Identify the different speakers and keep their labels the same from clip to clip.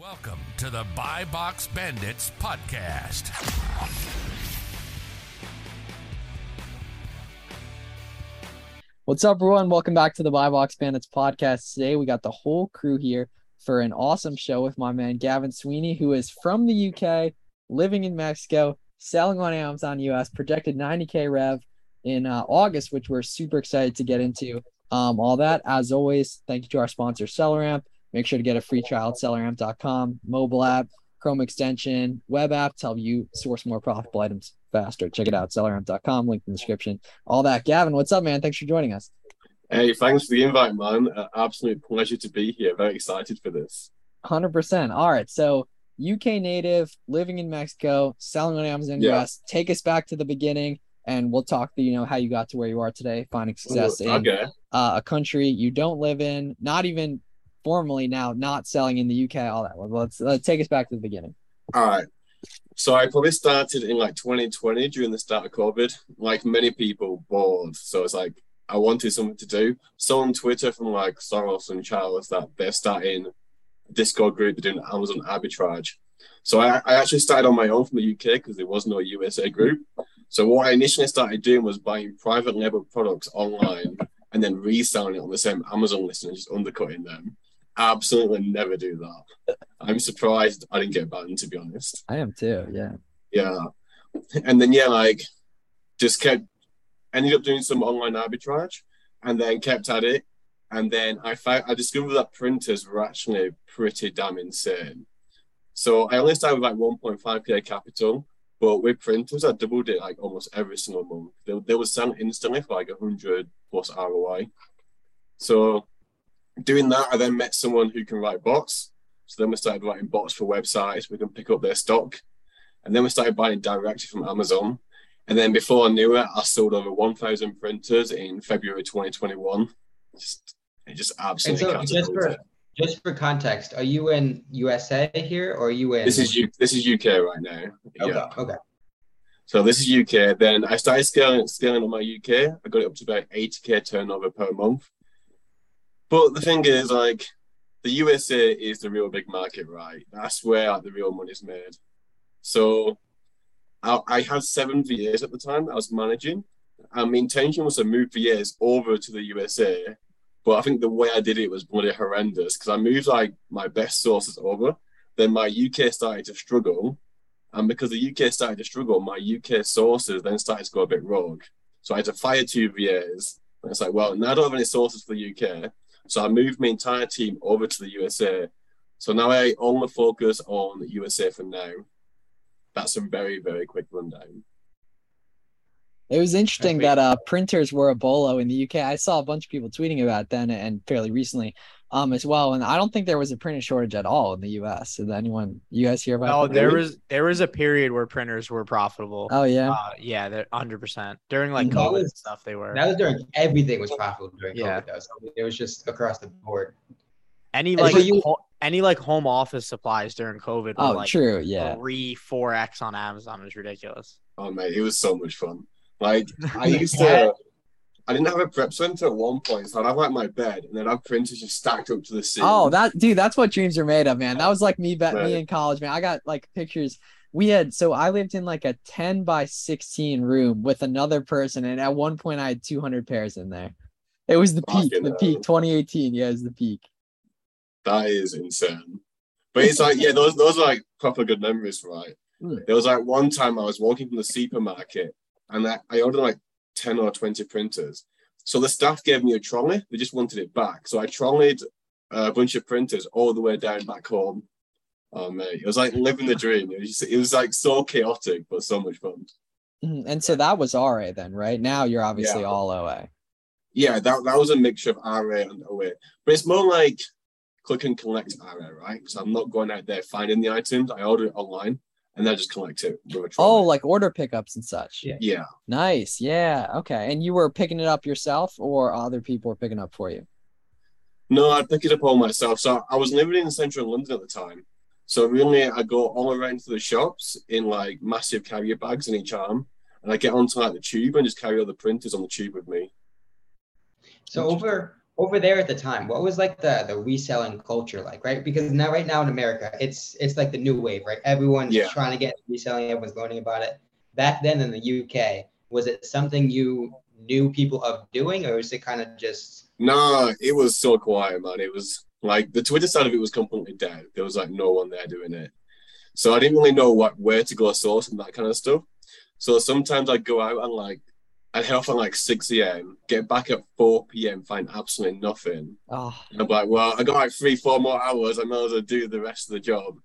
Speaker 1: Welcome to the Buy Box Bandits podcast.
Speaker 2: What's up, everyone? Welcome back to the Buy Box Bandits podcast. Today, we got the whole crew here for an awesome show with my man Gavin Sweeney, who is from the UK, living in Mexico, selling on Amazon US, projected 90k rev in uh, August, which we're super excited to get into. Um, all that, as always, thank you to our sponsor, SellerAmp. Make sure to get a free trial at selleramp.com, mobile app, Chrome extension, web app to help you source more profitable items faster. Check it out, selleramp.com, link in the description. All that. Gavin, what's up, man? Thanks for joining us.
Speaker 3: Hey, thanks for the invite, man. Uh, absolute pleasure to be here. Very excited for this.
Speaker 2: 100%. All right. So, UK native, living in Mexico, selling on Amazon
Speaker 3: Yeah.
Speaker 2: US. Take us back to the beginning and we'll talk you know how you got to where you are today, finding success in
Speaker 3: okay.
Speaker 2: uh, a country you don't live in, not even formally now, not selling in the UK, all that. Well, Let's, let's take us back to the beginning.
Speaker 3: All right. So I probably started in like 2020 during the start of COVID. Like many people, bored. So it's like I wanted something to do. Saw on Twitter from like Soros and Charles that they're starting Discord group. They're doing Amazon arbitrage. So I, I actually started on my own from the UK because there was no USA group. So what I initially started doing was buying private label products online and then reselling it on the same Amazon listing and just undercutting them. Absolutely never do that. I'm surprised I didn't get banned to be honest.
Speaker 2: I am too. Yeah.
Speaker 3: Yeah. And then yeah, like just kept ended up doing some online arbitrage and then kept at it. And then I found I discovered that printers were actually pretty damn insane. So I only started with like 1.5k capital, but with printers I doubled it like almost every single month. They, they were selling instantly for like 100 plus ROI. So doing that, I then met someone who can write bots. So then we started writing bots for websites. We can pick up their stock. And then we started buying directly from Amazon. And then before I knew it, I sold over 1,000 printers in February 2021. Just, it just absolutely
Speaker 4: so just for just for context, are you in USA here or are you in
Speaker 3: This is U- this is UK right now.
Speaker 4: okay,
Speaker 3: Yeah.
Speaker 4: okay.
Speaker 3: So this is UK. Then I started scaling scaling on my UK. I got it up to about 80k turnover per month. But the thing is, like, the USA is the real big market, right? That's where like, the real money's made. So I, I had seven VAs at the time I was managing, and my intention was to move VAs over to the USA. But I think the way I did it was bloody horrendous because I moved like my best sources over. Then my UK started to struggle, and because the UK started to struggle, my UK sources then started to go a bit rogue. So I had to fire two VAs. And it's like, well, now I don't have any sources for the UK. So I moved my entire team over to the USA. So now I only focus on the USA for now. That's a very, very quick rundown.
Speaker 2: It was interesting
Speaker 4: Wait.
Speaker 2: that uh printers were a bolo in the UK. I saw a bunch of people tweeting about it then and fairly recently um as well. And I don't think there was a printer shortage at all in the US. Did anyone you guys hear about
Speaker 5: No,
Speaker 2: that?
Speaker 5: there was there was a period where printers were profitable.
Speaker 2: Oh yeah.
Speaker 5: Uh, yeah, they're hundred percent during like
Speaker 4: That
Speaker 5: COVID and
Speaker 4: was-
Speaker 5: stuff. They were
Speaker 4: That was during everything was profitable during
Speaker 5: Yeah.
Speaker 4: COVID though. So it was just across the board.
Speaker 5: any
Speaker 4: and
Speaker 5: like
Speaker 4: so you-
Speaker 5: ho- any like home office supplies during COVID. Were
Speaker 2: oh
Speaker 5: like
Speaker 2: true, yeah.
Speaker 5: three four x on Amazon. It was ridiculous.
Speaker 3: Oh, man, it was so much fun. Like, I used to, I didn't have a prep center at one point. So I'd have like my bed and then I'd have printers just stacked up to the ceiling.
Speaker 2: Oh, that dude, that's what dreams are made of, man. That was like me, bet me in college, man. I got like pictures. We had so I lived in like a 10 by 16 room with another person, and at one point I had 200 pairs in there. It was the peak, the peak, 2018. Yeah, it was the peak.
Speaker 3: That is insane. But it's like, yeah, those those are like proper good memories, right?
Speaker 2: Mm.
Speaker 3: There was like one time I was walking from the supermarket and I, I ordered like 10 or 20 printers. So the staff gave me a trolley, they just wanted it back. So I trolleyed a bunch of printers all the way down back home. Oh mate, it was like living the dream. It was just, it was like so chaotic, but so much fun.
Speaker 2: Mhm. And so that was RA then, right? Now you're obviously
Speaker 3: Yeah.
Speaker 2: all OA.
Speaker 3: Yeah, that, that was a mixture of RA and OA. But it's more like click and collect RA, right? Because I'm not going out there finding the items. I order it online and that just collect it
Speaker 2: Oh,
Speaker 3: trolley.
Speaker 2: like order pickups and such.
Speaker 4: Yeah.
Speaker 3: yeah.
Speaker 2: Nice. Yeah. Okay. And you were picking it up yourself or other people were picking up for you?
Speaker 3: No, I'd pick it up all myself. So I was living in central London at the time. So really, I go all around to the shops in like massive carrier bags in each arm, and I get onto like the tube and just carry all the printers on the tube with me.
Speaker 4: So over over there at the time, what was like the the reselling culture like, right? Because now right now in America, it's it's like the new wave, right? Everyone's
Speaker 3: Yeah.
Speaker 4: trying to get reselling, everyone's learning about it. Back then in the UK, was it something you knew people of doing, or was it kind of just
Speaker 3: No, it was so quiet, man. It was like the Twitter side of it was completely dead. There was like no one there doing it. So I didn't really know what where to go source and that kind of stuff. So sometimes I'd go out and like I'd head off at like 6 a.m., get back at 4 p.m., find absolutely nothing.
Speaker 2: Oh,
Speaker 3: And I'm like, well, I got like three, four more hours. I might as well do the rest of the job.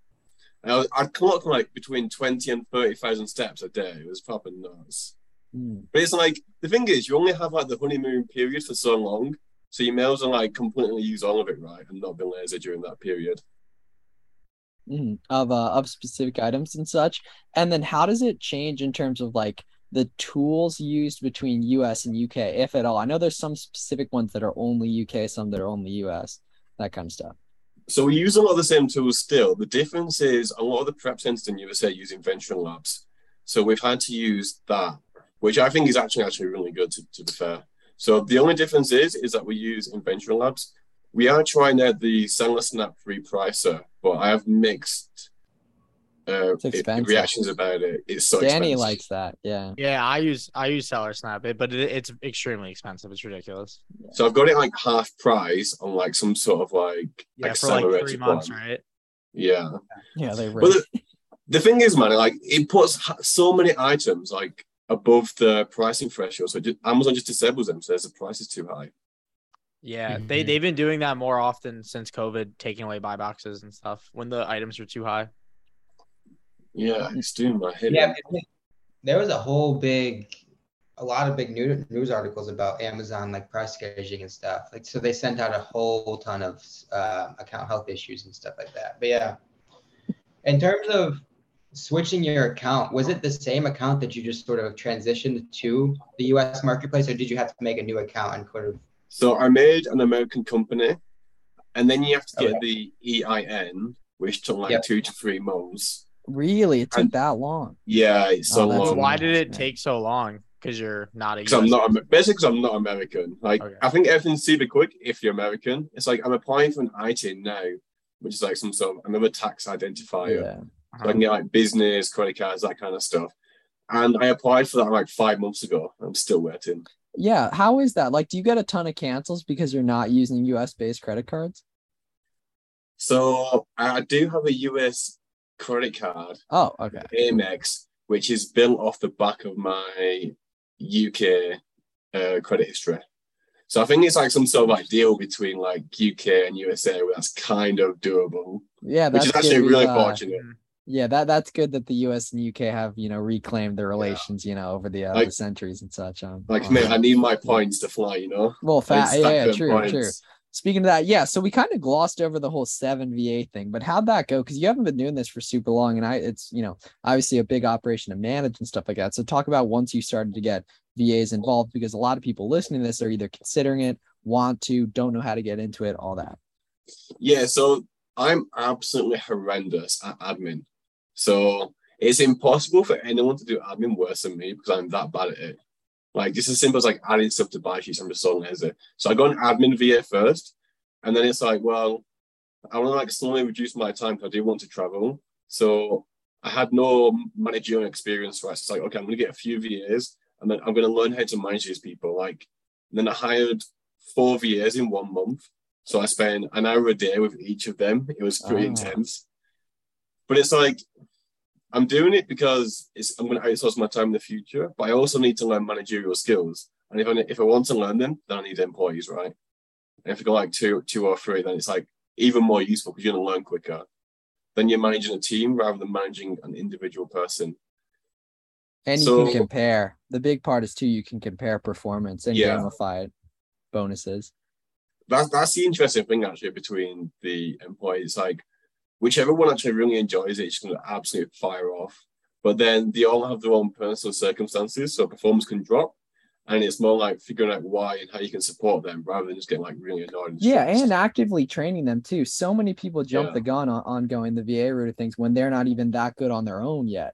Speaker 3: And I was, I'd come like between 20 and 30,000 steps a day. It was proper nuts.
Speaker 2: mm.
Speaker 3: But it's like the thing is, you only have like the honeymoon period for so long, so you may as well like completely use all of it right and not be lazy during that period.
Speaker 2: Mhm, of uh of specific items and such. And then how does it change in terms of like the tools used between US and UK, if at all? I know there's some specific ones that are only UK, some that are only US, that kind of stuff.
Speaker 3: So we use a lot of the same tools still. The difference is a lot of the prep centers in USA use Inventory Labs, so we've had to use that, which I think is actually actually really good to, to be fair. So the only difference is is that we use Inventory Labs. We are trying out the Seller Snap repricer, but I have mixed uh,
Speaker 2: It's expensive.
Speaker 3: reactions about it. It's so
Speaker 2: Danny
Speaker 3: expensive.
Speaker 2: likes that. Yeah.
Speaker 5: Yeah, I use I use Seller Snap, it, but it, it's extremely expensive. It's ridiculous.
Speaker 3: So I've got it like half price on like some sort of like
Speaker 5: Yeah, for like
Speaker 3: accelerated
Speaker 5: three months,
Speaker 3: one.
Speaker 5: right?
Speaker 3: Yeah.
Speaker 2: Yeah, they
Speaker 3: But the, the thing is, man, like it puts so many items like above the pricing threshold. So just, Amazon just disables them, says the price is too high.
Speaker 5: Yeah, they
Speaker 2: Mhm.
Speaker 5: they've been doing that more often since COVID, taking away buy boxes and stuff when the items are too high.
Speaker 3: Yeah, it's doing my head.
Speaker 4: yeah? There was a whole big, a lot of big new, news articles about Amazon like price gouging and stuff. Like so, they sent out a whole ton of uh, account health issues and stuff like that. But yeah, in terms of switching your account, was it the same account that you just sort of transitioned to the U.S. marketplace, or did you have to make a new account and sort of?
Speaker 3: So I made an American company, and then you have to get
Speaker 4: Okay.
Speaker 3: the EIN, which took like
Speaker 4: Yep.
Speaker 3: two to three months.
Speaker 2: Really it took
Speaker 3: And-
Speaker 2: that long.
Speaker 3: Yeah, it's so
Speaker 2: Oh,
Speaker 3: long.
Speaker 5: why did it take so long? Because you're not a.
Speaker 3: Because I'm
Speaker 5: US
Speaker 3: not Amer- basically 'cause I'm not American. Like
Speaker 5: Okay.
Speaker 3: I think everything's super quick if you're American. It's like I'm applying for an ITIN now, which is like some sort of another tax identifier.
Speaker 2: Yeah. Uh-huh.
Speaker 3: So I can get like business, credit cards, that kind of stuff. And I applied for that like five months ago. I'm still waiting.
Speaker 2: Yeah. How is that? Like, do you get a ton of cancels because you're not using US based credit cards?
Speaker 3: So I do have a US credit card,
Speaker 2: Oh, okay.
Speaker 3: Amex, which is built off the back of my UK uh, credit history. So I think it's like some sort of like deal between like UK and USA where that's kind of doable,
Speaker 2: Yeah,
Speaker 3: which
Speaker 2: that's
Speaker 3: is actually really
Speaker 2: uh,
Speaker 3: fortunate.
Speaker 2: Yeah, that that's good that the US and UK have, you know, reclaimed their relations, you know, over the, uh,
Speaker 3: Like-
Speaker 2: the centuries and such. Um,
Speaker 3: Like, mate, I need my points to fly, you know?
Speaker 2: well,
Speaker 3: I
Speaker 2: fa- yeah, yeah, true,
Speaker 3: points.
Speaker 2: true. Speaking of that, yeah, so we kind of glossed over the whole seven VA thing, but how'd that go? Because you haven't been doing this for super long, and I, it's you know, obviously a big operation to manage and stuff like that. So talk about once you started to get VAs involved, because a lot of people listening to this are either considering it, want to, don't know how to get into it, all that.
Speaker 3: Yeah, so I'm absolutely horrendous at admin. So it's impossible for anyone to do admin worse than me because I'm that bad at it. Like just as simple as like adding stuff to buy sheets, I'm just so it? So I got an admin VA first, and then it's like, well, I want to like slowly reduce my time because I do want to travel. So I had no managerial experience, right? So it's like, okay, I'm gonna get a few VAs, and then I'm gonna learn how to manage these people. Like, then I hired four VAs in one month. So I spent an hour a day with each of them. It was pretty
Speaker 2: Ah.
Speaker 3: intense. But it's like I'm doing it because it's I'm going to outsource my time in the future. But I also need to learn managerial skills. And if I if I want to learn them, then I need employees, right? And if I go like two two or three, then it's like even more useful because you're going to learn quicker. Then you're managing a team rather than managing an individual person.
Speaker 2: And you can compare. The big part is too, you can compare performance and
Speaker 3: Yeah.
Speaker 2: gamify bonuses.
Speaker 3: that's that's the interesting thing actually between the employees. Like whichever one actually really enjoys it, it's going to absolutely fire off. But then they all have their own personal circumstances, so performance can drop. And it's more like figuring out why and how you can support them rather than just getting like really annoyed. And
Speaker 2: Yeah, and actively training them too. So many people jump
Speaker 3: Yeah.
Speaker 2: the gun on, on going the VA route of things when they're not even that good on their own yet.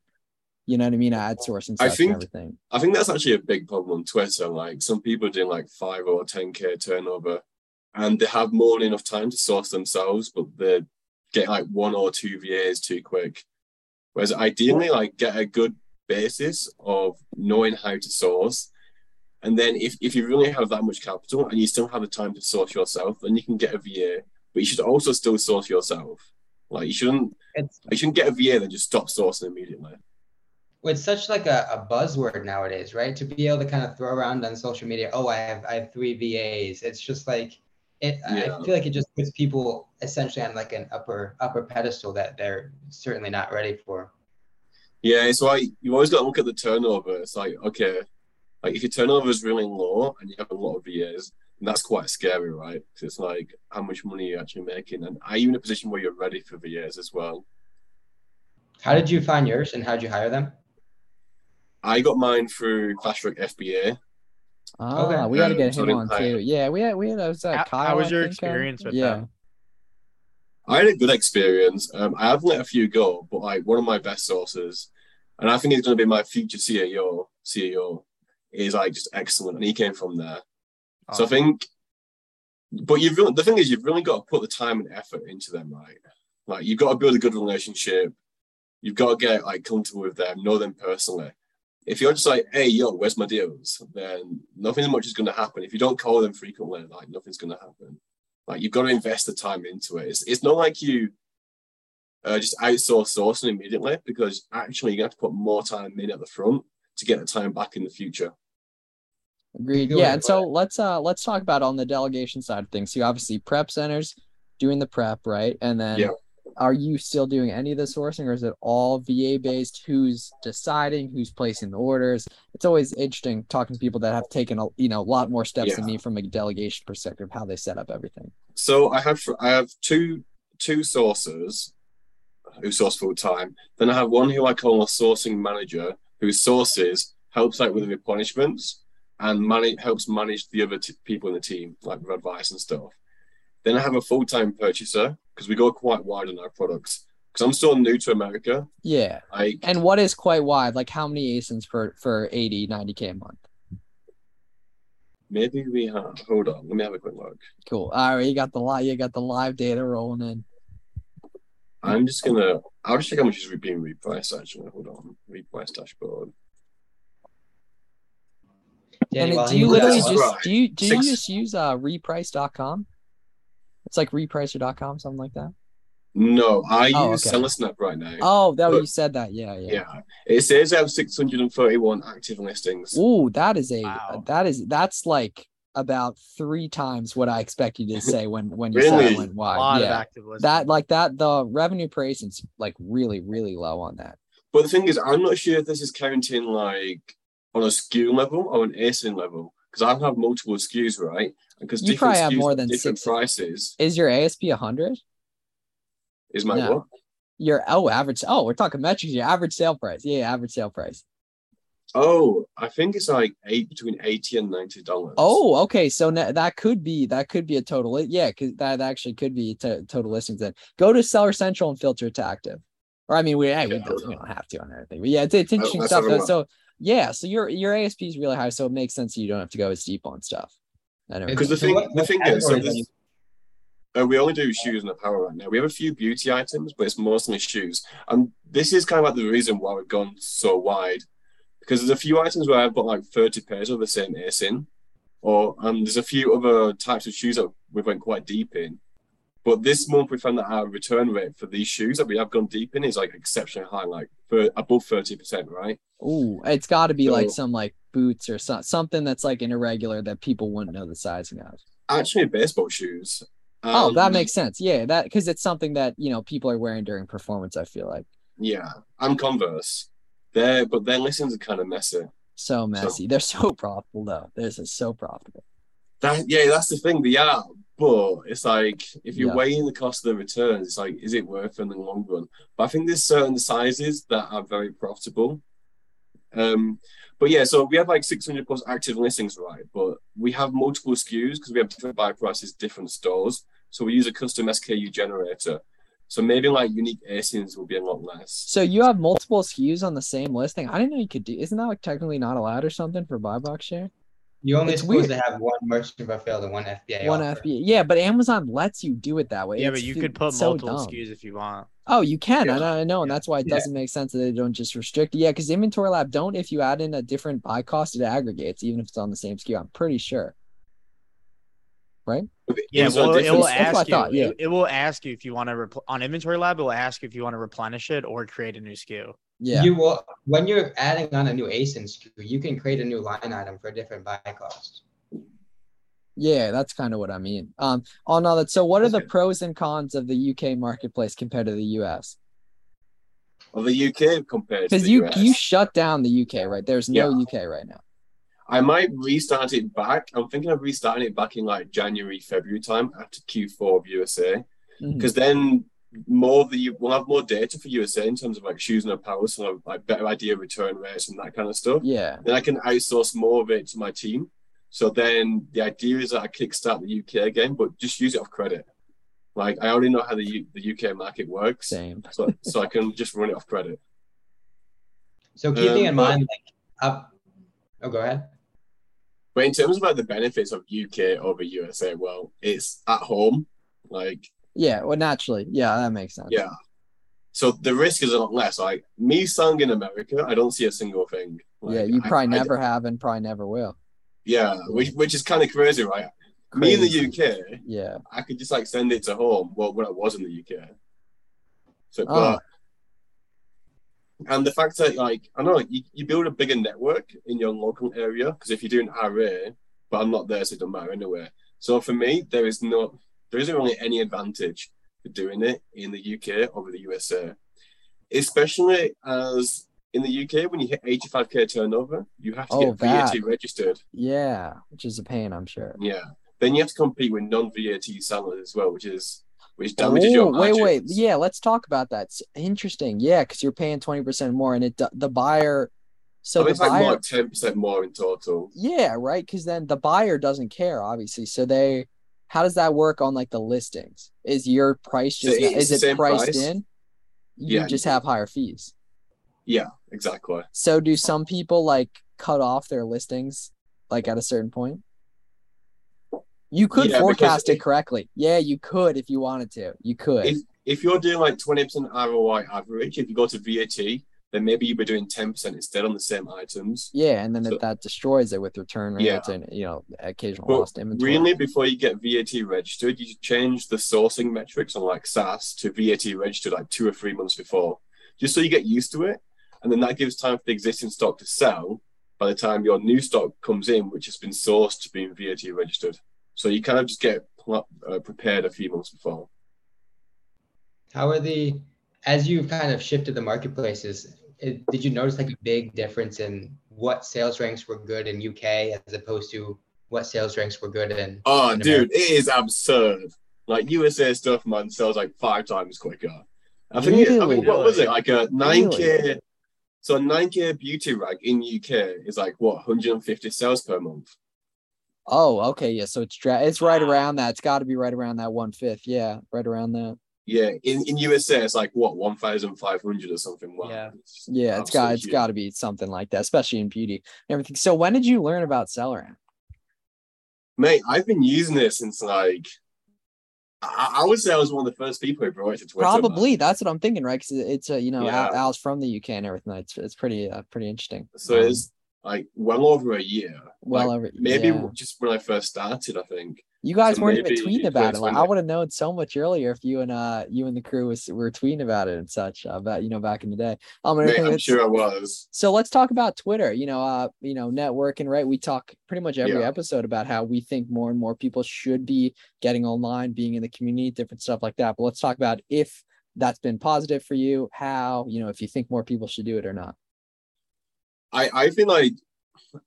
Speaker 2: You know what I mean? Ad source and
Speaker 3: I think-
Speaker 2: everything.
Speaker 3: I think that's actually a big problem on Twitter. Like some people are doing like five or ten k turnover, and they have more than enough time to source themselves, but they get like one or two VAs too quick. Whereas ideally, like get a good basis of knowing how to source. And then if, if you really have that much capital and you still have the time to source yourself, then you can get a VA. But you should also still source yourself. Like you shouldn't
Speaker 4: It's
Speaker 3: you shouldn't get a VA then just stop sourcing immediately.
Speaker 4: it's such like a, a buzzword nowadays, right? To be able to kind of throw around on social media, oh, I have I have three VAs. It's just like it.
Speaker 3: Yeah.
Speaker 4: I feel like it just puts people essentially on like an upper upper pedestal that they're certainly not ready for.
Speaker 3: Yeah, it's like you always got to look at the turnover. It's like, okay, like if your turnover is really low and you have a lot of VAs, then that's quite scary, right? Because it's like how much money you're actually making, and are you in a position where you're ready for VAs as well?
Speaker 4: How did you find yours and how did you hire them?
Speaker 3: I got mine through Clashrock FBA.
Speaker 2: Ah,
Speaker 4: Okay.
Speaker 2: we got to get
Speaker 3: so
Speaker 2: him on
Speaker 3: hire
Speaker 2: too. Yeah, we had we had I was
Speaker 5: How-
Speaker 2: at
Speaker 5: how was your
Speaker 2: think, uh,
Speaker 5: experience with
Speaker 2: yeah.
Speaker 5: them?
Speaker 3: I had a good experience. Um, I have let a few go, but like one of my best sources, and I think he's going to be my future CAO. CAO is like just excellent, and he came from there. So I think, but you've really, the thing is, you've really got to put the time and effort into them, right? Like you've got to build a good relationship. You've got to get like comfortable with them, know them personally. If you're just like, hey, yo, where's my deals? Then nothing much is going to happen. If you don't call them frequently, like nothing's going to happen. Like you've got to invest the time into it. It's, it's not like you uh, just outsource sourcing immediately because actually you have to put more time in at the front to get the time back in the future.
Speaker 2: Agreed.
Speaker 4: Feel
Speaker 2: Yeah, and so let's uh let's talk about on the delegation side of things. So you obviously prep centers doing the prep, right? And then
Speaker 3: Yeah.
Speaker 2: Are you still doing any of the sourcing or is it all VA based? Who's deciding, who's placing the orders? It's always interesting talking to people that have taken a you know a lot more steps than me from a delegation perspective, how they set up everything.
Speaker 3: So I have I have two two sources who source full time. Then I have one who I call a sourcing manager who sources helps out with the replenishments and manage helps manage the other t- people in the team like with advice and stuff. Then I have a full time purchaser because we go quite wide on our products. Because I'm still new to America.
Speaker 2: Yeah.
Speaker 3: Like
Speaker 2: And what is quite wide? Like how many ASINs for for 80, 90k a month?
Speaker 3: maybe we have. Hold on, let me have a quick look.
Speaker 2: Cool. All right, you got the live you got the live data rolling in.
Speaker 3: I'm just gonna. I'll just check how much is being repriced. Actually, hold on. Reprice dashboard.
Speaker 4: Danny,
Speaker 2: and do you literally just
Speaker 3: right.
Speaker 2: do you do you
Speaker 3: Six-
Speaker 2: just use uh reprice.com? It's like repricer.com, something like that.
Speaker 3: No, I
Speaker 2: Oh,
Speaker 3: use
Speaker 2: okay.
Speaker 3: Sellersnap right now.
Speaker 2: Oh, that
Speaker 3: But-
Speaker 2: you said that. Yeah, yeah.
Speaker 3: Yeah, it says I have 631 active listings.
Speaker 2: Ooh, that is a
Speaker 5: Wow.
Speaker 2: that is that's like about three times what I expect you to say when when you
Speaker 3: Really?
Speaker 2: said it went
Speaker 5: a
Speaker 2: wide.
Speaker 5: lot of
Speaker 2: yeah.
Speaker 5: active listings.
Speaker 2: That like that the revenue per ASIN's like really, really low on that.
Speaker 3: But the thing is, I'm not sure if this is counting like on a SKU level or an ASIN level because I have multiple SKUs, right? Because
Speaker 2: You
Speaker 3: different
Speaker 2: probably have more than
Speaker 3: different
Speaker 2: six-
Speaker 3: prices.
Speaker 2: Is your ASP hundred?
Speaker 3: Is my
Speaker 2: No.
Speaker 3: what?
Speaker 2: Your oh average oh we're talking metrics, your average sale price. Yeah, average sale price.
Speaker 3: Oh, I think it's like eight between eighty and ninety dollars.
Speaker 2: Oh, okay. So na- that could be that could be a total. Yeah, because that actually could be to total listings. Then go to Seller Central and filter it to active. Or I mean, we hey, we, don't, we don't have to on everything, but yeah, it's, it's interesting
Speaker 3: let's
Speaker 2: stuff. Though. So yeah, so your your ASP is really high, so it makes sense that you don't have to go as deep on stuff. I don't
Speaker 3: because the thing
Speaker 4: what-
Speaker 3: the thing is, so
Speaker 4: categories are
Speaker 3: this, uh, we only do shoes and apparel right now. We have a few beauty items, but it's mostly shoes. And this is kind of like the reason why we've gone so wide. Because there's a few items where I've got like 30 pairs of the same ASIN, or um, there's a few other types of shoes that we've went quite deep in. But this month we found that our return rate for these shoes that we have gone deep in is like exceptionally high, like for above 30%, right?
Speaker 2: Ooh, it's got to be like some like boots or so, something that's like an irregular that people wouldn't know the sizing of.
Speaker 3: Actually, baseball shoes.
Speaker 2: oh, that
Speaker 3: Um,
Speaker 2: makes sense. Yeah, that because it's something that you know people are wearing during performance. I feel like
Speaker 3: Yeah, and Converse. They're, but their listings are kind of messy.
Speaker 2: so messy. They're so profitable though. They're just so profitable.
Speaker 3: That yeah, that's the thing. They are, but it's like if you're
Speaker 2: Yeah.
Speaker 3: weighing the cost of the returns, it's like is it worth it in the long run? But I think there's certain sizes that are very profitable. Um, but yeah, so we have like 600 plus active listings, right? But we have multiple SKUs because we have different buy prices, different stores. So we use a custom SKU generator. So maybe like unique ASINs will be a lot less.
Speaker 2: So you have multiple SKUs on the same listing. I didn't know you could do. Isn't that like technically not allowed or something for buy box share?
Speaker 4: You only
Speaker 2: It's
Speaker 4: supposed
Speaker 2: weird.
Speaker 4: to have one merchant fulfilled and one FBA.
Speaker 2: one
Speaker 4: offer.
Speaker 2: FBA. Yeah, but Amazon lets you do it that way.
Speaker 5: Yeah,
Speaker 2: It's
Speaker 5: but you
Speaker 2: f-
Speaker 5: could put multiple
Speaker 2: dumb.
Speaker 5: SKUs if you want.
Speaker 2: Oh, you can. I
Speaker 3: Yeah.
Speaker 2: know, I know, and
Speaker 5: Yeah.
Speaker 2: that's why it
Speaker 4: Yeah.
Speaker 2: doesn't make sense that they don't just restrict. Yeah, because Inventory Lab don't. If you add in a different buy cost, it aggregates, even if it's on the same SKU. I'm pretty sure. Right.
Speaker 5: Yeah,
Speaker 3: Is there
Speaker 5: well, it will
Speaker 3: difference?
Speaker 2: That's what I
Speaker 5: ask you.
Speaker 2: thought, yeah.
Speaker 5: it, it will ask you if you want to repl- on Inventory Lab. It will ask you if you want to replenish it or create a new SKU.
Speaker 2: Yeah.
Speaker 4: You will when you're adding on a new ASIN SKU, you can create a new line item for a different buy cost.
Speaker 2: Yeah, that's kind of what I mean. Um, on all that. So, what are the pros and cons of the UK marketplace compared to the US?
Speaker 3: Of the UK compared to
Speaker 2: Because
Speaker 3: the
Speaker 2: you
Speaker 3: US.
Speaker 2: you shut down the UK, right? There's no UK right now.
Speaker 3: I might restart it back. I'm thinking of restarting it back in like January, February time after Q4 of USA, because then more of the we'll have more data for USA in terms of like shoes and apparel, so like better idea return rates and that kind of stuff.
Speaker 2: Yeah.
Speaker 3: Then I can outsource more of it to my team. So then the idea is that I kickstart the UK again, but just use it off credit. Like I already know how the U- the UK market works,
Speaker 2: Same.
Speaker 3: so so I can just run it off credit.
Speaker 4: So keeping
Speaker 3: Um,
Speaker 4: in
Speaker 3: but-
Speaker 4: mind, like, up. Oh, go ahead.
Speaker 3: But in terms of like the benefits of UK over USA, well, it's at home. Like
Speaker 2: Yeah. Well, naturally. Yeah, that makes sense.
Speaker 3: Yeah. So the risk is a lot less. Like me sung in America, I don't see a single thing. Like,
Speaker 2: yeah. You probably
Speaker 3: I-
Speaker 2: never have and probably never will.
Speaker 3: yeah, which which is kind of crazy, right? Me in the UK,
Speaker 2: Yeah.
Speaker 3: I could just like send it to home. Well, when I was in the UK. So,
Speaker 2: Oh.
Speaker 3: but and the fact that like I know you, you build a bigger network in your local area because if you're doing RA, but I'm not there, so it doesn't matter anyway. So for me, there is no, there isn't really any advantage for doing it in the UK over the USA, especially as in the UK when you hit 85k turnover, you have to
Speaker 2: Oh,
Speaker 3: get VAT
Speaker 2: that.
Speaker 3: registered.
Speaker 2: Yeah. Which is a pain, I'm sure.
Speaker 3: Yeah, then you have to compete with non-VAT sellers as well, which is which damages your
Speaker 2: Oh, wait, wait. Yeah, let's talk about that. It's interesting. Yeah, because you're paying 20% more and it the buyer so
Speaker 3: I
Speaker 2: the
Speaker 3: think it's like
Speaker 2: buyer
Speaker 3: more 10% more in total.
Speaker 2: Yeah, right. Because then the buyer doesn't care, obviously. So they, how does that work on like the listings? Is your price just
Speaker 3: it's
Speaker 2: is it priced
Speaker 3: price.
Speaker 2: in? You
Speaker 3: Yeah,
Speaker 2: just have higher fees.
Speaker 3: Yeah, exactly.
Speaker 2: So do some people like cut off their listings like at a certain point? You could
Speaker 3: Yeah,
Speaker 2: forecast it
Speaker 3: if-
Speaker 2: correctly. Yeah, you could if you wanted to. You could.
Speaker 3: If if you're doing like 20% ROI average, if you go to VAT, then maybe you'd be doing 10% instead on the same items.
Speaker 2: yeah, and then
Speaker 3: So-
Speaker 2: if that destroys it with return
Speaker 3: Yeah.
Speaker 2: rates and you know occasional
Speaker 3: But
Speaker 2: lost inventory.
Speaker 3: really, before you get VAT registered, you change the sourcing metrics on like SAS to VAT registered like two or three months before, just so you get used to it. And then that gives time for the existing stock to sell by the time your new stock comes in, which has been sourced to being VAT registered. So you kind of just get uh, prepared a few months before.
Speaker 4: How are the as you've kind of shifted the marketplaces? It, did you notice like a big difference in what sales ranks were good in UK as opposed to what sales ranks were good in?
Speaker 3: Oh,
Speaker 4: in
Speaker 3: dude, it is absurd. Like USA stuff, man, sells like five times quicker. I think, it, I
Speaker 2: Really?
Speaker 3: mean, what was it? Like a 9K.
Speaker 2: Really?
Speaker 3: So a 9K beauty rag in UK is like what 150 sales per month.
Speaker 2: Oh, okay, yeah. So it's dra- it's right around that. It's got to be right around that one fifth. Yeah, right around that.
Speaker 3: Yeah, in, in USA it's like what 1,500 or something. Wow.
Speaker 5: Yeah.
Speaker 3: It's
Speaker 2: Yeah, it's got
Speaker 3: absolutely
Speaker 2: it's
Speaker 3: huge.
Speaker 2: got to be something like that, especially in beauty and everything. So when did you learn about SellerAmp?
Speaker 3: Mate, I've been using it since like I, I would say I was one of the first people who brought it to Twitter. man.
Speaker 2: Probably that's what I'm thinking, right? Because it's a you know
Speaker 3: Yeah.
Speaker 2: Al, Al's from the UK and everything. It's it's pretty uh, pretty interesting.
Speaker 3: So
Speaker 2: Um,
Speaker 3: it's like well over a year.
Speaker 2: well
Speaker 3: Like,
Speaker 2: over
Speaker 3: maybe
Speaker 2: yeah.
Speaker 3: just when I first started, I think.
Speaker 2: You guys
Speaker 3: so
Speaker 2: weren't even tweeting about it. Like I would have known so much earlier if you and uh you and the crew was were tweeting about it and such. Uh, about you know back in the day. Um,
Speaker 3: Mate, I'm sure I was.
Speaker 2: So let's talk about Twitter. You know, uh, you know, networking, right? We talk pretty much every
Speaker 3: Yeah.
Speaker 2: episode about how we think more and more people should be getting online, being in the community, different stuff like that. But let's talk about if that's been positive for you, how, you know, if you think more people should do it or not.
Speaker 3: I, I feel like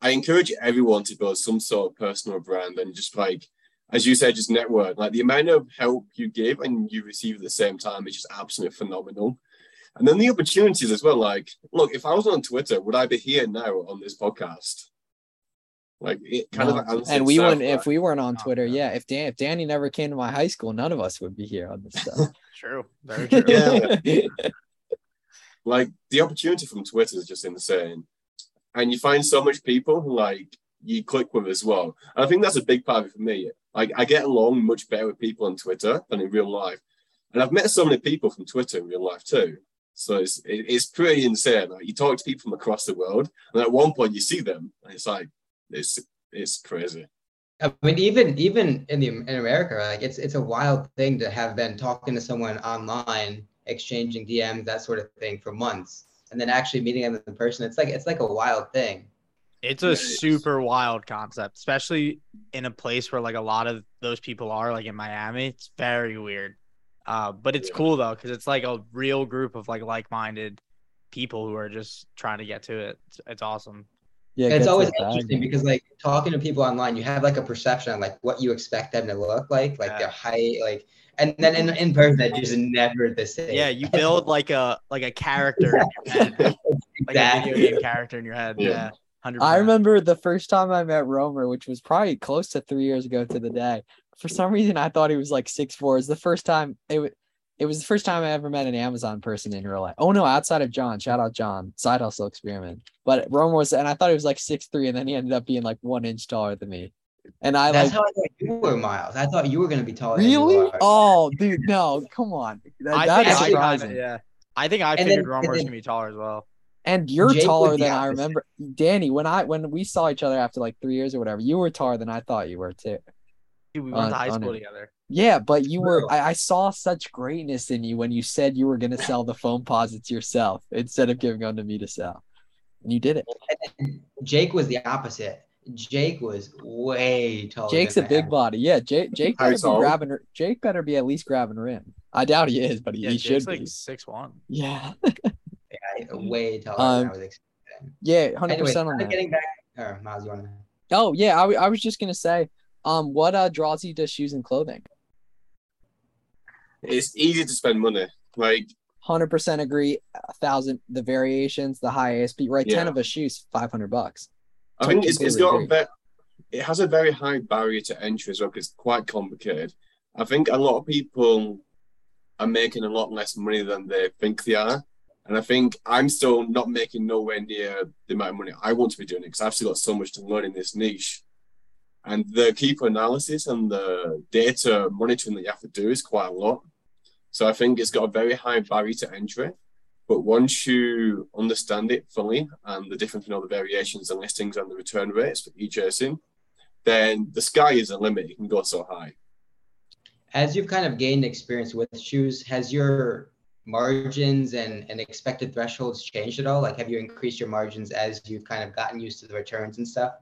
Speaker 3: I encourage everyone to build some sort of personal brand and just like, as you said, just network. Like the amount of help you give and you receive at the same time is just absolutely phenomenal. And then the opportunities as well. Like, look, if I was on Twitter, would I be here now on this podcast? Like it kind
Speaker 2: No.
Speaker 3: of answers
Speaker 2: and we
Speaker 3: itself,
Speaker 2: wouldn't if we weren't on
Speaker 5: Oh,
Speaker 2: Twitter.
Speaker 5: yeah.
Speaker 2: Yeah. If Dan if Danny never came to my high school, none of us would be here on this stuff.
Speaker 5: True. Very true.
Speaker 3: Yeah. like the opportunity from Twitter is just insane. And you find so much people who like you click with as well. And I think that's a big part of it for me. Like I get along much better with people on Twitter than in real life, and I've met so many people from Twitter in real life too. So it's it, it's pretty insane. Like you talk to people from across the world, and at one point you see them, and it's like it's it's crazy.
Speaker 4: I mean, even even in the in America, like it's it's a wild thing to have been talking to someone online, exchanging DMs, that sort of thing, for months, and then actually meeting them in person. It's like it's like a wild thing.
Speaker 5: It's a super wild concept, especially in a place where like a lot of those people are, like in Miami. It's very weird. Uh, but it's
Speaker 3: Yeah.
Speaker 5: cool though, because it's like a real group of like like-minded people who are just trying to get to it. It's, it's awesome.
Speaker 2: Yeah,
Speaker 4: And it's always interesting
Speaker 2: man.
Speaker 4: because like talking to people online, you have like a perception of like what you expect them to look like, like
Speaker 5: Yeah.
Speaker 4: their height, like, and then in, in person, they're just never the same.
Speaker 5: Yeah, you build like a like a character in your head, like a
Speaker 4: Exactly.
Speaker 5: video game character in your head.
Speaker 3: Yeah.
Speaker 5: Yeah, hundred.
Speaker 2: I remember the first time I met Romer, which was probably close to three years ago to the day. For some reason, I thought he was like six four. It's the first time it was. it was the first time I ever met an Amazon person in real life. Oh no, outside of John. Shout out John. Side hustle experiment. But Romer was, and I thought he was like six three, and then he ended up being like one inch taller than me. And I
Speaker 4: That's
Speaker 2: like
Speaker 4: how I thought you were, Miles. I thought you were gonna be taller. you
Speaker 2: really.
Speaker 4: are.
Speaker 2: Oh, dude, no, come on. That-
Speaker 5: I
Speaker 2: that's
Speaker 5: think I
Speaker 2: surprising.
Speaker 5: kinda, yeah. I think I
Speaker 4: And then-
Speaker 5: figured
Speaker 4: and
Speaker 5: was
Speaker 4: then-
Speaker 5: gonna be taller as well.
Speaker 2: And you're
Speaker 4: Jake
Speaker 2: taller
Speaker 4: the
Speaker 2: than I remember. Danny, when I when we saw each other after like three years or whatever, you were taller than I thought you were too.
Speaker 5: Dude, we went
Speaker 2: On-
Speaker 5: to high school
Speaker 2: it.
Speaker 5: together.
Speaker 2: Yeah, but you were I, I saw such greatness in you when you said you were gonna sell the Foamposites yourself instead of giving them to me to sell. And you did it.
Speaker 4: Jake was the opposite. Jake was way taller.
Speaker 2: Jake's a
Speaker 4: than I
Speaker 2: big body. Yeah, Jake Jake better be grabbing Jake better be at least grabbing rim. I doubt he is, but he,
Speaker 5: Yeah,
Speaker 2: he
Speaker 5: Jake's
Speaker 2: should
Speaker 5: like
Speaker 2: be.
Speaker 5: six one.
Speaker 2: Yeah.
Speaker 4: Yeah, way taller than
Speaker 2: Um,
Speaker 4: I was expecting.
Speaker 2: Yeah, hundred percent on that.
Speaker 4: getting back. Or Miles, you want to?
Speaker 2: Oh yeah, I was just gonna say, um, what uh draws you to shoes and clothing?
Speaker 3: It's easy to spend money. Like
Speaker 2: Hundred percent agree. A thousand, the variations, the high ASP, right? Ten of a shoes, five hundred bucks.
Speaker 3: I think it's, it's got a bit, it has a very high barrier to entry as well because it's quite complicated. I think a lot of people are making a lot less money than they think they are. And I think I'm still not making nowhere near the amount of money I want to be doing it because I've still got so much to learn in this niche. And the Keepa analysis and the data monitoring that you have to do is quite a lot. So I think it's got a very high barrier to entry. But once you understand it fully and the difference in all the variations and listings and the return rates for each jersey, then the sky is the limit. It can go so high.
Speaker 4: As you've kind of gained experience with shoes, has your margins and, and expected thresholds changed at all? Like, have you increased your margins as you've kind of gotten used to the returns and stuff?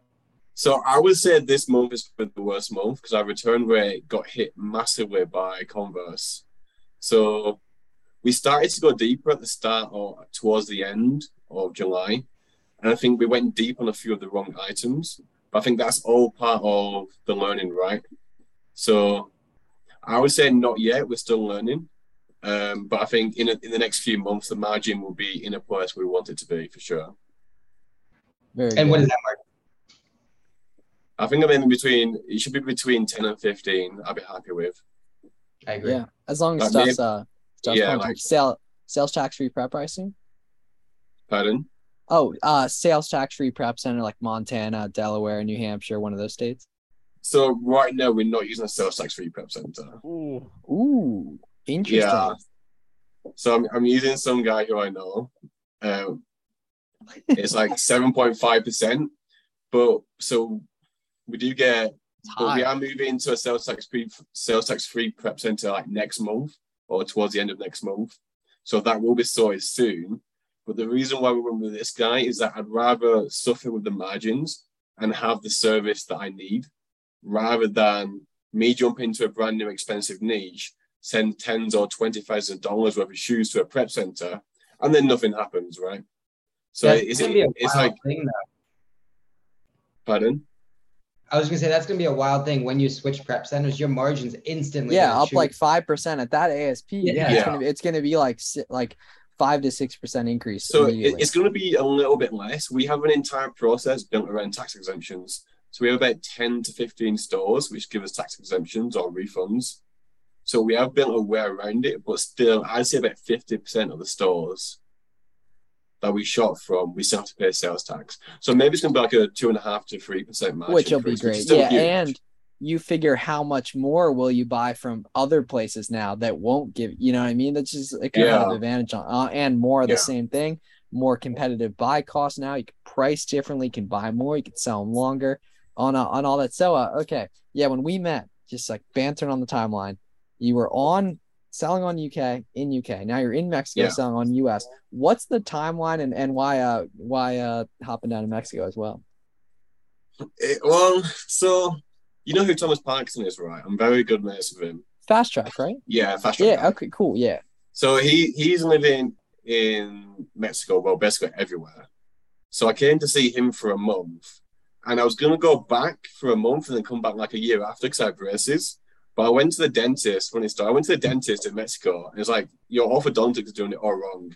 Speaker 3: So I would say this month is the worst month because our return rate got hit massively by Converse. So we started to go deeper at the start or towards the end of July. And I think we went deep on a few of the wrong items. But I think that's all part of the learning, right? So I would say not yet. We're still learning. Um, but I think in, a, in the next few months, the margin will be in a place we want it to be for sure.
Speaker 2: Very
Speaker 4: And what
Speaker 2: good.
Speaker 4: is that margin?
Speaker 3: I think I'm in between, it should be between 10 and 15. I'd be happy with.
Speaker 4: I agree.
Speaker 2: Yeah, as long as
Speaker 3: Like,
Speaker 2: stuff's uh
Speaker 3: yeah, like-
Speaker 2: sale sales tax free prep pricing.
Speaker 3: Pardon?
Speaker 2: Oh, uh, sales tax free prep center like Montana, Delaware, New Hampshire, one of those states.
Speaker 3: So right now we're not using a sales tax free prep center.
Speaker 5: Ooh.
Speaker 2: Ooh, interesting.
Speaker 3: Yeah. So I'm, I'm using some guy who I know. Um, it's like seven point five percent, but so we do get. But we are moving to a sales tax free sales tax free prep center like next month or towards the end of next month. So that will be sorted soon. But the reason why we went with this guy is that I'd rather suffer with the margins and have the service that I need rather than me jump into a brand new expensive niche, send tens or twenty thousand dollars worth of shoes to a prep center, and then nothing happens, right? So
Speaker 4: That's
Speaker 3: it's,
Speaker 4: gonna be a
Speaker 3: it's like
Speaker 4: thing, though.
Speaker 3: pardon?
Speaker 4: I was gonna say that's gonna be a wild thing when you switch prep centers. Your margins instantly.
Speaker 2: Yeah, up
Speaker 4: shoot.
Speaker 2: like five percent at that ASP. Yeah,
Speaker 4: Yeah.
Speaker 2: It's,
Speaker 3: Yeah.
Speaker 2: gonna be, it's gonna be like like five to six percent increase.
Speaker 3: So it's going to be a little bit less. We have an entire process built around tax exemptions. So we have about 10 to 15 stores which give us tax exemptions or refunds. So we have built a way around it, but still, I'd say about 50% of the stores that we shot from, we still have to pay sales tax. So maybe it's gonna be like a two and a half to three percent margin,
Speaker 2: which will be
Speaker 3: increase, which is
Speaker 2: great. Yeah,
Speaker 3: huge.
Speaker 2: and you figure how much more will you buy from other places now that won't give you know what I mean? That's just a competitive
Speaker 3: Yeah.
Speaker 2: advantage on uh, and more of the
Speaker 3: Yeah.
Speaker 2: same thing. More competitive buy costs now. You can price differently. You can buy more. You can sell them longer on uh, on all that. So uh, okay, yeah. When we met, just like bantering on the timeline, you were on selling on UK in UK. Now you're in Mexico
Speaker 3: Yeah.
Speaker 2: selling on US. What's the timeline and and why uh why uh hopping down to Mexico as well?
Speaker 3: It- well, so you know who Thomas Parkinson is, right? I'm very good mates with him.
Speaker 2: Fast track, right?
Speaker 3: Yeah, fast track
Speaker 2: Yeah. Okay. Cool. Yeah.
Speaker 3: So he he's living in Mexico, well, basically everywhere. So I came to see him for a month, and I was gonna go back for a month and then come back like a year after because I had braces. But I went to the dentist. when it started. I went to the dentist in Mexico, and it's like your orthodontic is doing it all wrong.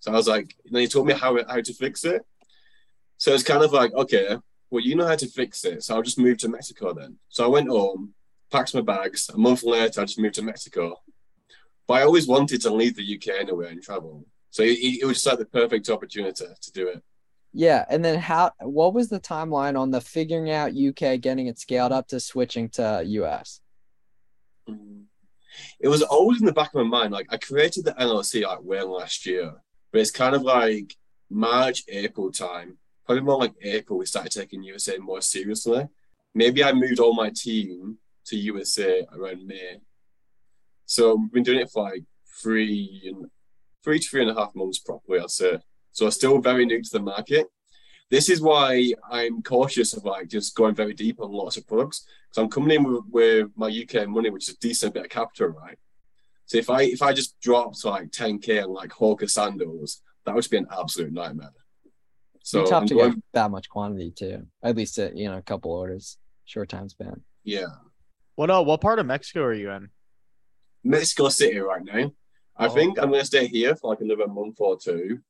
Speaker 3: So I was like, and then he told me how how to fix it. So it's kind of like, okay, well, you know how to fix it, so I'll just move to Mexico then. So I went home, packed my bags. A month later, I just moved to Mexico. But I always wanted to leave the UK anyway and travel. So it, it was just like the perfect opportunity to do it.
Speaker 2: Yeah, and then how? What was the timeline on the figuring out UK, getting it scaled up to switching to US?
Speaker 3: Mm. It was always in the back of my mind. Like I created the LLC like way last year, but it's kind of like March, April time. Probably more like April. We started taking USA more seriously. Maybe I moved all my team to USA around May. So we've been doing it for like three and three to three and a half months properly, I'd say. So I'm still very new to the market. This is why I'm cautious of like just going very deep on lots of products because I'm coming in with, with my UK money, which is a decent bit of capital, right? So if I if I just dropped like 10k on like Hoka sandals, that would be an absolute nightmare. So
Speaker 2: it's tough
Speaker 3: I'm
Speaker 2: to
Speaker 3: going,
Speaker 2: get that much quantity too. At least at you know a couple orders, short time span.
Speaker 3: yeah,
Speaker 5: What uh, what part of Mexico are you in?
Speaker 3: Mexico City right now. I
Speaker 5: Oh.
Speaker 3: think I'm going to stay here for like another month or two.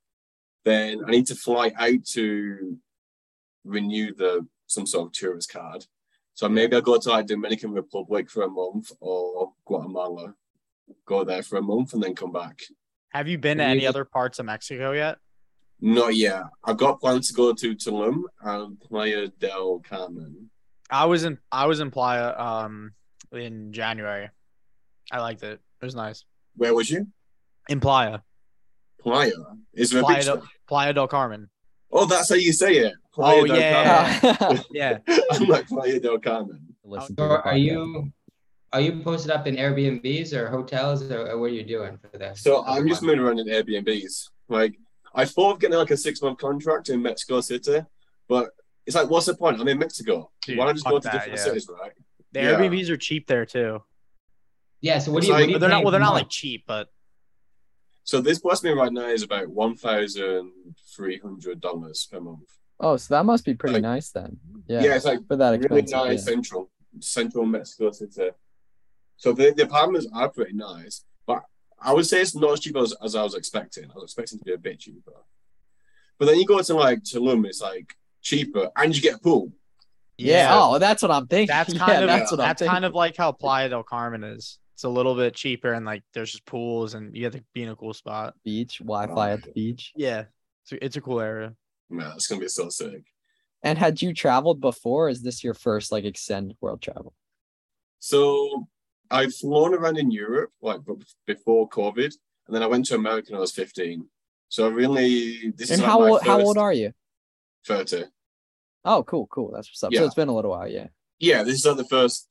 Speaker 3: Then I need to fly out to renew the some sort of tourist card. So maybe I'll go to like Dominican Republic for a month or Guatemala, go there for a month and then come back.
Speaker 5: Have you been to any other parts of Mexico yet?
Speaker 3: Not yet. I've got plans to go to Tulum and Playa del Carmen.
Speaker 5: I was in I was in Playa um in January. I liked it. It was nice.
Speaker 3: Where was you?
Speaker 5: In Playa.
Speaker 3: Playa. Is there a
Speaker 5: Playa del? Playa del Carmen.
Speaker 3: Oh, that's how you say it. Playa
Speaker 5: Oh, yeah. Yeah.
Speaker 3: I'm like Playa del Carmen.
Speaker 2: Listen
Speaker 4: So are you are you posted up in Airbnbs or hotels or, or what are you doing for this?
Speaker 3: So I'm just moving around in Airbnbs. Like I thought of getting like a six month contract in Mexico City, but it's like, what's the point? I'm in Mexico.
Speaker 5: Dude,
Speaker 3: Why not just go to
Speaker 5: that,
Speaker 3: different
Speaker 5: yeah.
Speaker 3: cities, right?
Speaker 5: The
Speaker 3: Yeah.
Speaker 5: Airbnbs are cheap there too.
Speaker 4: Yeah. So what
Speaker 3: It's
Speaker 4: do you?
Speaker 3: like-
Speaker 4: what do you
Speaker 5: But they're not well, they're not like cheap, but
Speaker 3: So this plus me right now is about one thousand three hundred dollars per month.
Speaker 2: Oh, so that must be pretty
Speaker 3: Like-
Speaker 2: nice then.
Speaker 3: Yeah,
Speaker 2: Yeah,
Speaker 3: it's like
Speaker 2: for that
Speaker 3: really
Speaker 2: expensive.
Speaker 3: nice
Speaker 2: yeah.
Speaker 3: central central Mexico City. So the, the apartments are pretty nice, but I would say it's not as cheap as, as I was expecting. I was expecting to be a bit cheaper. But then you go to like Tulum, it's like cheaper, and you get a pool.
Speaker 2: Yeah.
Speaker 5: Yeah.
Speaker 2: Oh, that's what I'm thinking.
Speaker 5: that's
Speaker 2: Yeah,
Speaker 5: kind of
Speaker 2: that's what I'm
Speaker 5: that's
Speaker 2: thinking.
Speaker 5: kind of like how Playa del Carmen is. It's a little bit cheaper and like there's just pools and you have to be in a cool spot.
Speaker 2: beach Wi-Fi
Speaker 3: Oh,
Speaker 2: at the oh. beach.
Speaker 5: Yeah. It's a, it's a cool area.
Speaker 3: Man, it's gonna be so sick.
Speaker 2: And had you traveled before? Or is this your first like extended world travel?
Speaker 3: So I've flown around in Europe like before COVID, and then I went to America when I was 15. So really, this
Speaker 2: And
Speaker 3: is
Speaker 2: how
Speaker 3: like
Speaker 2: old? How old are you?
Speaker 3: 30.
Speaker 2: Oh, cool, cool. That's what's up. So
Speaker 3: Yeah.
Speaker 2: it's been a little while, yeah.
Speaker 3: Yeah, this is like the first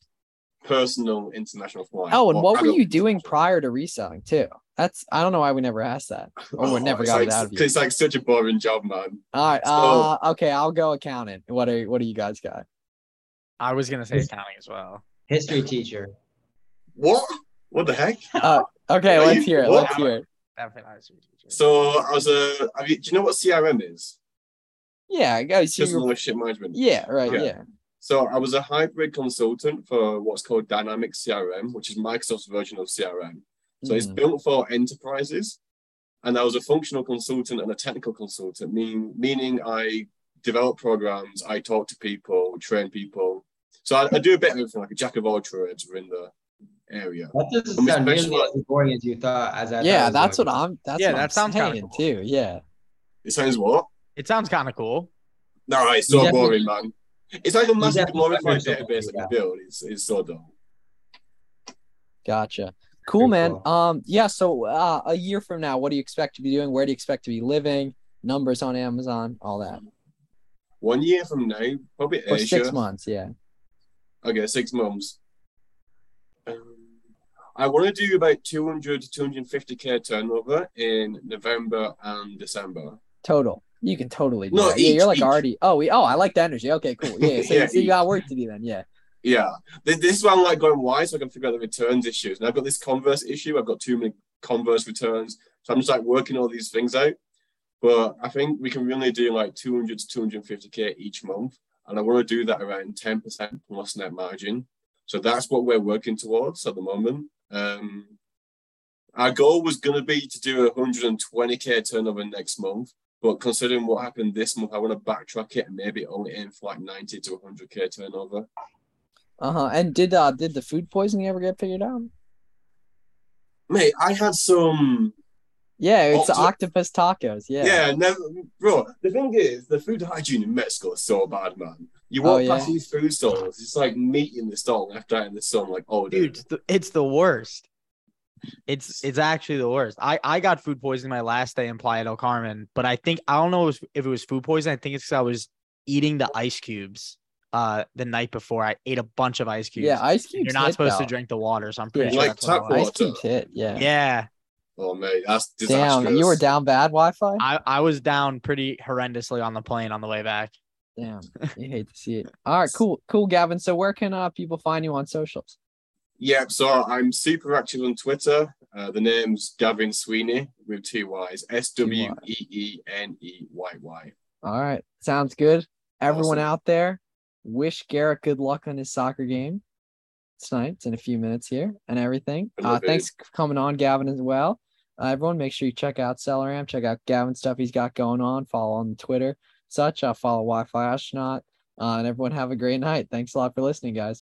Speaker 3: personal international flight.
Speaker 2: Oh, and what were you doing prior to reselling too? That's I don't know why we never asked that. Or we never got
Speaker 3: like,
Speaker 2: it out of you.
Speaker 3: It's like such a boring job, man.
Speaker 2: All right.
Speaker 3: So-
Speaker 2: Uh, okay, I'll go accountant. What are what do you guys got?
Speaker 5: I was gonna say accounting as well.
Speaker 4: History teacher.
Speaker 3: What? What the heck?
Speaker 2: Okay,
Speaker 3: Are
Speaker 2: let's
Speaker 3: you-
Speaker 2: hear it.
Speaker 3: what?
Speaker 2: Let's hear it.
Speaker 5: Definitely not a history teacher.
Speaker 3: So I was a. have you, do you know what CRM is?
Speaker 2: Yeah, guys. So
Speaker 3: Personal
Speaker 2: you're,
Speaker 3: relationship management.
Speaker 2: yeah, right.
Speaker 3: Yeah.
Speaker 2: Yeah.
Speaker 3: So I was a hybrid consultant for what's called Dynamic CRM, which is Microsoft's version of CRM. So it's
Speaker 2: Mhm.
Speaker 3: built for enterprises. And I was a functional consultant and a technical consultant, mean, meaning I develop programs, I talk to people, train people. So I, I do a bit of everything, like a jack of all trades within the area.
Speaker 4: That doesn't
Speaker 3: I'm
Speaker 4: sound nearly as boring as you thought. As I
Speaker 2: Yeah,
Speaker 4: was
Speaker 2: that's what. I'm. That's
Speaker 5: Yeah,
Speaker 2: what
Speaker 5: that
Speaker 2: I'm
Speaker 5: sounds kinda cool.
Speaker 2: too. Yeah.
Speaker 3: It sounds what?
Speaker 5: It sounds kind of cool.
Speaker 3: No, it's so
Speaker 4: You
Speaker 3: boring, man. It's like a massive
Speaker 4: definitely
Speaker 3: glorified database
Speaker 4: something
Speaker 3: that you build. It's it's so dumb.
Speaker 2: Gotcha. Cool,
Speaker 4: Very
Speaker 2: man.
Speaker 4: cool.
Speaker 2: Um, yeah. So, uh, a year from now, what do you expect to be doing? Where do you expect to be living? Numbers on Amazon, all that.
Speaker 3: One year from now, probably
Speaker 2: Or
Speaker 3: Asia.
Speaker 2: six months, yeah.
Speaker 3: Okay, six months. Um, I want to do about 200 to 250k turnover in November and December.
Speaker 2: Total. You can totally do
Speaker 3: No,
Speaker 2: that. Yeah, you're like
Speaker 3: each.
Speaker 2: already. Oh, we. Oh, I like the energy. Okay, cool. Yeah. So,
Speaker 3: Yeah,
Speaker 2: so you got work to do then. Yeah.
Speaker 3: Yeah, Th- this is why I'm like going wide, so I can figure out the returns issues. And I've got this Converse issue. I've got too many Converse returns, so I'm just like working all these things out. But I think we can really do like 200 to 250k each month, and I want to do that around 10% plus net margin. So that's what we're working towards at the moment. Um, our goal was going to be to do 120k turnover next month, but considering what happened this month, I want to backtrack it and maybe only aim for like 90 to 100k turnover.
Speaker 2: Uh huh. And did uh did the food poisoning ever get figured out?
Speaker 3: Mate, I had some.
Speaker 2: Yeah, it's
Speaker 3: Octo-
Speaker 2: octopus tacos. Yeah.
Speaker 3: Yeah, never, bro. The thing is, the food hygiene in Mexico is so bad, man. You
Speaker 2: Oh,
Speaker 3: walk
Speaker 2: yeah.
Speaker 3: past these food stalls, it's like meat in the stall left out in the sun. Like, oh,
Speaker 5: Dude,
Speaker 3: dude.
Speaker 5: it's the, it's the worst. It's it's actually the worst. I I got food poisoning my last day in Playa del Carmen, but I think I don't know if it was, if it was food poisoning. I think it's because I was eating the ice cubes uh the night before. I ate a bunch of ice cubes.
Speaker 2: Yeah, ice cubes.
Speaker 5: You're not supposed
Speaker 2: though.
Speaker 5: to drink the water, so I'm pretty
Speaker 2: Yeah.
Speaker 5: sure
Speaker 3: Like
Speaker 5: that's what it.
Speaker 2: Ice cubes hit. Yeah.
Speaker 5: Yeah,
Speaker 3: Oh, mate, that's disastrous.
Speaker 2: Damn, you were down bad Wi-Fi.
Speaker 5: I I was down pretty horrendously on the plane on the way back.
Speaker 2: Damn, you hate to see it. All right, cool, cool, Gavin. So where can uh people find you on socials?
Speaker 3: Yeah, so I'm super active on Twitter. Uh, the name's Gavin Sweeney with two Y's. S W E E N E Y Y.
Speaker 2: All right, sounds good. Everyone
Speaker 3: Awesome.
Speaker 2: out there, wish Garrett good luck on his soccer game tonight. It's in a few minutes here and everything. Uh, thanks for coming on, Gavin, as well. Uh, everyone, make sure you check out SellerAmp, check out Gavin stuff he's got going on. Follow on Twitter, such. Uh, follow Wi-Fi astronaut. Uh, and everyone have a great night. Thanks a lot for listening, guys.